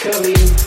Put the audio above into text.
coming.